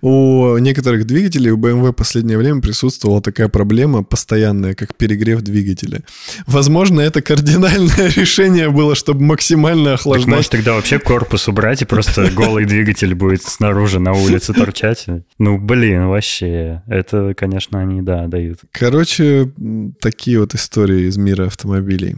у некоторых двигателей, у BMW в последнее время присутствовала такая проблема постоянная, как перегрев двигателя. Возможно, это кардинальное (laughs) решение было, чтобы максимально Так охлаждать. может тогда вообще корпус убрать и просто (laughs) голый двигатель будет снаружи на улице торчать? Ну, блин, вообще. Это, конечно, они, да, дают. Короче, такие вот истории из мира автомобилей.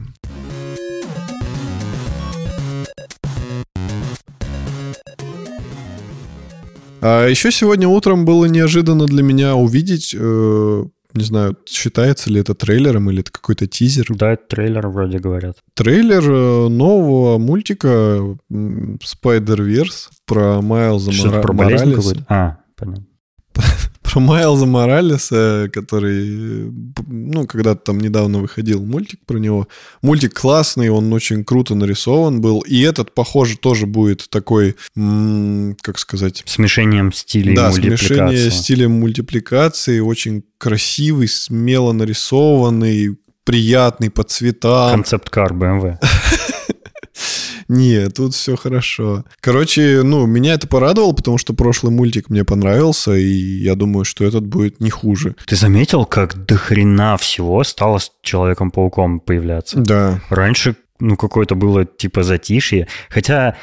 А еще сегодня утром было неожиданно для меня увидеть э, не знаю, считается ли это трейлером или это какой-то тизер. Да, это трейлер вроде говорят. Трейлер э, нового мультика Spider-Verse про Майлза Что-то про какую-то? А, понятно. (laughs) про Майлза Моралеса, который, ну, когда-то там недавно выходил мультик про него. Мультик классный, он очень круто нарисован был. И этот, похоже, тоже будет такой, как сказать... Смешением стилей да, смешение стиля мультипликации. Очень красивый, смело нарисованный, приятный по цветам. Концепт-кар BMW. (laughs) Не, тут все хорошо. Короче, ну, меня это порадовало, потому что прошлый мультик мне понравился, и я думаю, что этот будет не хуже. Ты заметил, как до хрена всего стало с Человеком-пауком появляться? Да. Раньше ну, какое-то было типа затишье. Хотя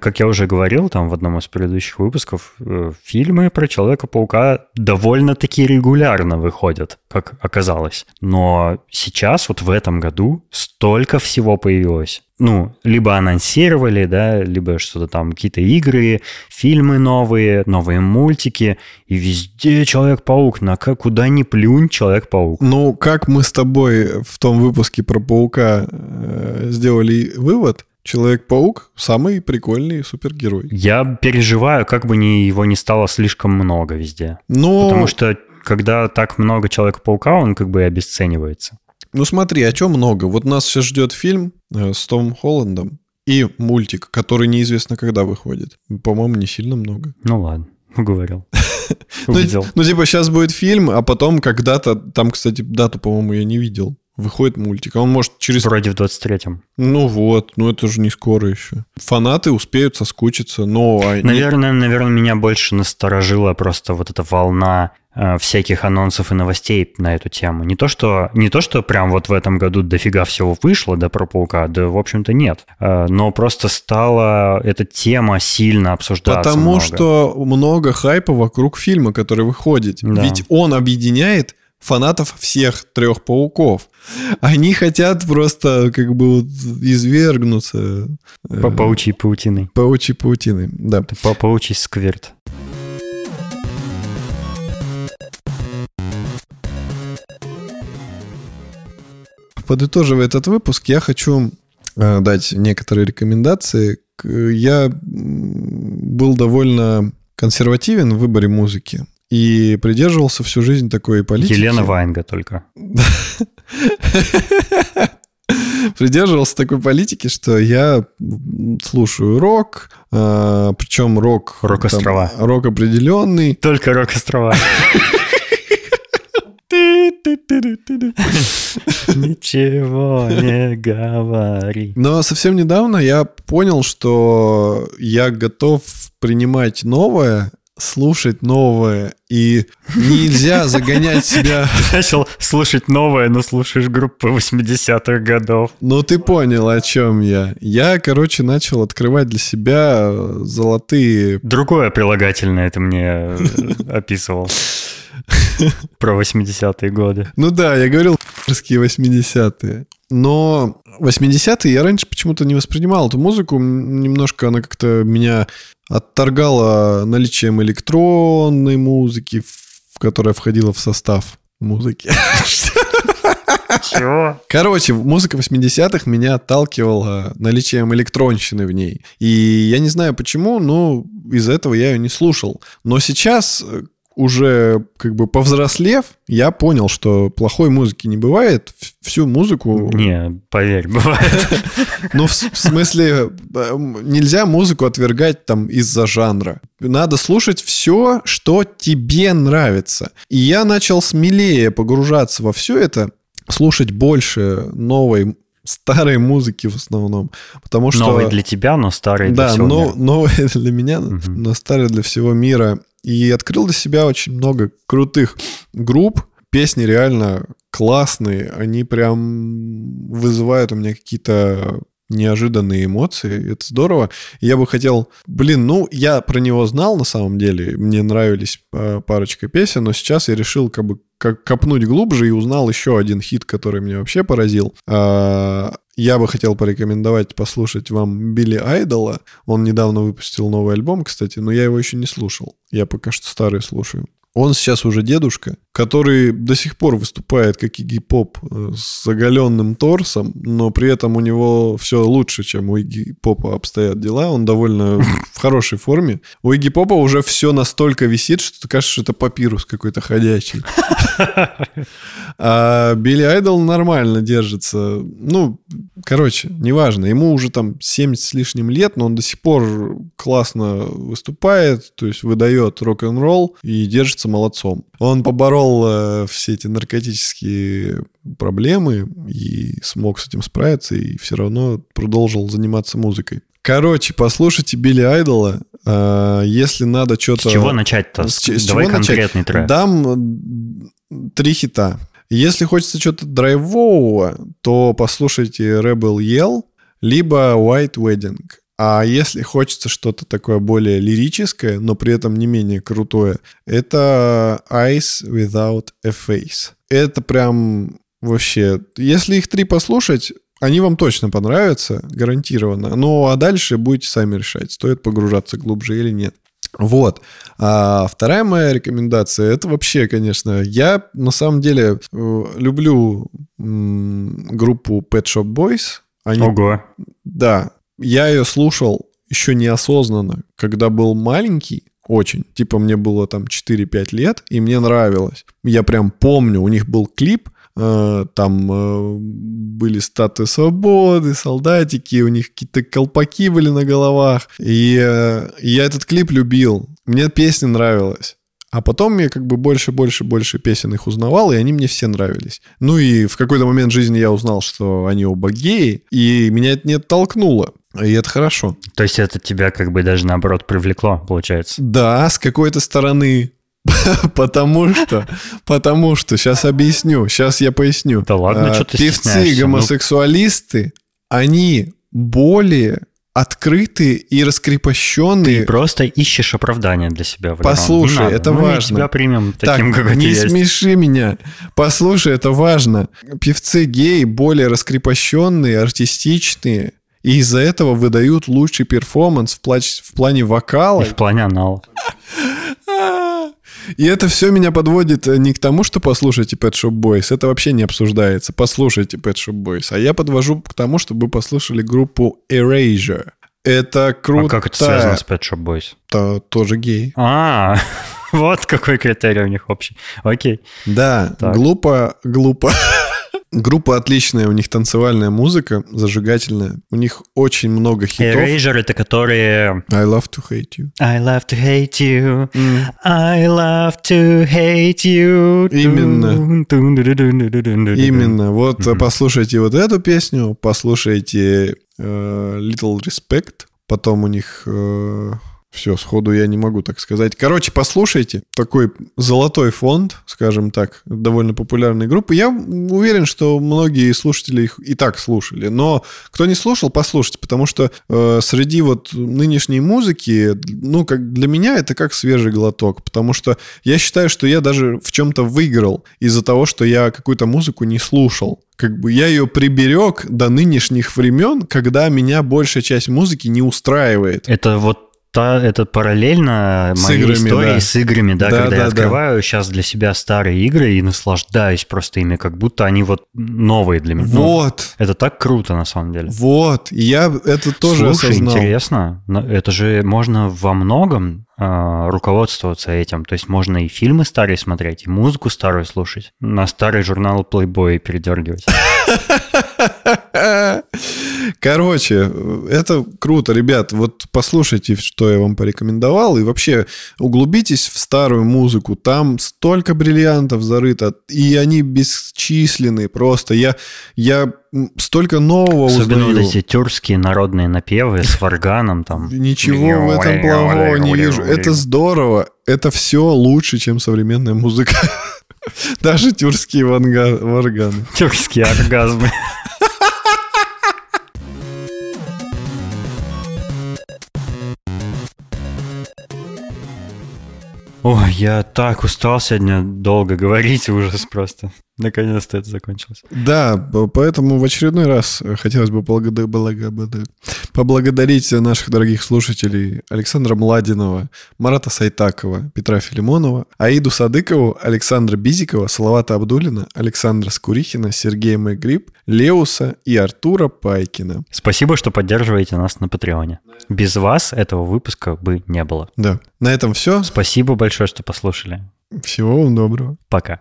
как я уже говорил там в одном из предыдущих выпусков, э, фильмы про Человека-паука довольно-таки регулярно выходят, как оказалось. Но сейчас, вот в этом году, столько всего появилось. Ну, либо анонсировали, да, либо что-то там, какие-то игры, фильмы новые, новые мультики, и везде Человек-паук, на как, куда ни плюнь Человек-паук. Ну, как мы с тобой в том выпуске про паука э, сделали вывод, Человек-паук самый прикольный супергерой. Я переживаю, как бы ни, его не стало слишком много везде. Но... Потому что когда так много Человека-паука, он как бы и обесценивается. Ну смотри, о чем много. Вот нас сейчас ждет фильм э, с Томом Холландом и мультик, который неизвестно когда выходит. По-моему, не сильно много. Ну ладно, уговорил. (laughs) Ну, ну, типа, сейчас будет фильм, а потом когда-то... Там, кстати, дату, по-моему, я не видел выходит мультик. А он может через... Вроде в 23-м. Ну вот, ну это же не скоро еще. Фанаты успеют соскучиться, но... Наверное, наверное, меня больше насторожила просто вот эта волна э, всяких анонсов и новостей на эту тему. Не то, что, не то, что прям вот в этом году дофига всего вышло, да, про паука, да, в общем-то, нет. Э, но просто стала эта тема сильно обсуждаться Потому много. что много хайпа вокруг фильма, который выходит. Да. Ведь он объединяет фанатов всех трех пауков. Они хотят просто как бы вот извергнуться. Э, По паучьей паутиной. Паучьей паутиной, да. По паучий скверт. Подытоживая этот выпуск, я хочу э, дать некоторые рекомендации. Я был довольно консервативен в выборе музыки. И придерживался всю жизнь такой политики. Елена Ваенга только. (laughs) Придерживался такой политики, что я слушаю рок, а, причем рок... Рок-острова. Рок определенный. Только рок-острова. Ничего не говори. Но совсем недавно я понял, что я готов принимать новое слушать новое, и нельзя (laughs) загонять себя... Ты начал слушать новое, но слушаешь группы 80-х годов. Ну, ты понял, о чем я. Я, короче, начал открывать для себя золотые... Другое прилагательное это мне э, описывал. (laughs) Про 80-е годы. Ну да, я говорил 80-е. Но 80-е я раньше почему-то не воспринимал эту музыку. Немножко она как-то меня отторгала наличием электронной музыки, в которая входила в состав музыки. Чего? Короче, музыка 80-х меня отталкивала наличием электронщины в ней. И я не знаю почему, но из-за этого я ее не слушал. Но сейчас уже как бы повзрослев, я понял, что плохой музыки не бывает. Всю музыку... Не, поверь, бывает. Ну, в смысле, нельзя музыку отвергать там из-за жанра. Надо слушать все, что тебе нравится. И я начал смелее погружаться во все это, слушать больше новой старой музыки в основном. Потому что... Новый для тебя, но старый для да, всего но, мира. новый (laughs) для меня, угу. но старый для всего мира. И открыл для себя очень много крутых групп. Песни реально классные. Они прям вызывают у меня какие-то неожиданные эмоции. Это здорово. Я бы хотел... Блин, ну, я про него знал на самом деле. Мне нравились а, парочка песен, но сейчас я решил как бы как копнуть глубже и узнал еще один хит, который меня вообще поразил. А, я бы хотел порекомендовать послушать вам Билли Айдола. Он недавно выпустил новый альбом, кстати, но я его еще не слушал. Я пока что старый слушаю. Он сейчас уже дедушка, который до сих пор выступает как Игги Поп э, с оголенным торсом, но при этом у него все лучше, чем у Игги Попа обстоят дела. Он довольно (laughs) в хорошей форме. У Игги Попа уже все настолько висит, что кажется, что это папирус какой-то ходячий. (laughs) А Билли Айдол нормально держится. Ну, короче, неважно. Ему уже там 70 с лишним лет, но он до сих пор классно выступает, то есть выдает рок-н-ролл и держится молодцом. Он поборол э, все эти наркотические проблемы и смог с этим справиться, и все равно продолжил заниматься музыкой. Короче, послушайте Билли Айдола. Э, если надо что-то... С чего начать-то? С, с Давай чего конкретный начать? трек. Дам три хита. Если хочется что-то драйвового, то послушайте Rebel Yell, либо White Wedding. А если хочется что-то такое более лирическое, но при этом не менее крутое, это Eyes Without a Face. Это прям вообще... Если их три послушать, они вам точно понравятся, гарантированно. Ну, а дальше будете сами решать, стоит погружаться глубже или нет. Вот. А вторая моя рекомендация, это вообще, конечно, я на самом деле э, люблю группу Pet Shop Boys. Они, Ого. да, я ее слушал еще неосознанно, когда был маленький, очень. Типа мне было там 4-5 лет, и мне нравилось. Я прям помню, у них был клип, э, там э, были статуи свободы, солдатики, у них какие-то колпаки были на головах. И э, я этот клип любил. Мне песня нравилась. А потом я как бы больше, больше, больше песен их узнавал, и они мне все нравились. Ну и в какой-то момент жизни я узнал, что они оба геи, и меня это не оттолкнуло. И это хорошо. То есть это тебя как бы даже наоборот привлекло, получается. Да, с какой-то стороны. (laughs) Потому что, потому что, сейчас объясню, сейчас я поясню. Да ладно, А, что ты Певцы? Ну, гомосексуалисты, они более открытые и Ты раскрепощенные. просто ищешь оправдание для себя. Валерон. Послушай, надо. это Мы важно. тебя примем Так, таким, какой ты не есть. смеши меня. Послушай, это важно. Певцы геи более раскрепощенные, артистичные, и из-за этого выдают лучший перформанс в, плач- в плане вокала. И в плане анала. И это все меня подводит э, не к тому, что послушайте Pet Shop Boys. Это вообще не обсуждается. Послушайте Pet Shop Boys. А я подвожу к тому, чтобы вы послушали группу Erasure. Это круто. А как это связано с Pet Shop Boys? То- тоже гей. А, (laughs) вот какой критерий у них общий. Окей. Да, Так. глупо, глупо. Группа отличная, у них танцевальная музыка, зажигательная. У них очень много хитов. Erasure это которые... I love to hate you. I love to hate you. I love to hate you. Именно. Именно. Вот Мгм. послушайте вот эту песню, послушайте э, Little Respect, потом у них... все, сходу я не могу так сказать. Короче, послушайте. Такой золотой фонд, скажем так, довольно популярной группы. Я уверен, что многие слушатели их и так слушали. Но кто не слушал, послушайте, потому что э, среди вот нынешней музыки, ну, как для меня это как свежий глоток, потому что я считаю, что я даже в чем-то выиграл из-за того, что я какую-то музыку не слушал. Как бы я ее приберег до нынешних времен, когда меня большая часть музыки не устраивает. Это вот та, это параллельно С моей играми, истории да. с играми, да, Да, когда да, я да. открываю сейчас для себя старые игры и наслаждаюсь просто ими, как будто они вот новые для меня. Ну, Вот. это так круто на самом деле. Вот, и я это тоже Слушай, осознал. интересно. Но Это же можно во многом а, руководствоваться этим. То есть можно и фильмы старые смотреть, и музыку старую слушать, на старый журнал Playboy передергивать. (laughs) Короче, это круто, ребят. Вот послушайте, что я вам порекомендовал, и вообще углубитесь в старую музыку. Там столько бриллиантов зарыто, и они бесчисленные просто. Я, я столько нового Особенно узнаю. вот эти тюркские народные напевы с варганом там. Ничего в этом плохого не вижу. Это здорово. Это все лучше, чем современная музыка. (laughs) Даже тюркские варганы. Тюркские оргазмы. Ой, я так устал сегодня долго говорить, ужас просто. Наконец-то это закончилось. Да, поэтому в очередной раз хотелось бы благо- благо- поблагодарить наших дорогих слушателей Александра Младинова, Марата Сайтакова, Петра Филимонова, Аиду Садыкову, Александра Бизикова, Салавата Абдулина, Александра Скурихина, Сергея Мэгриб, Леуса и Артура Пайкина. Спасибо, что поддерживаете нас на Патреоне. Без вас этого выпуска бы не было. Да. На этом все. Спасибо большое, что послушали. Всего вам доброго. Пока.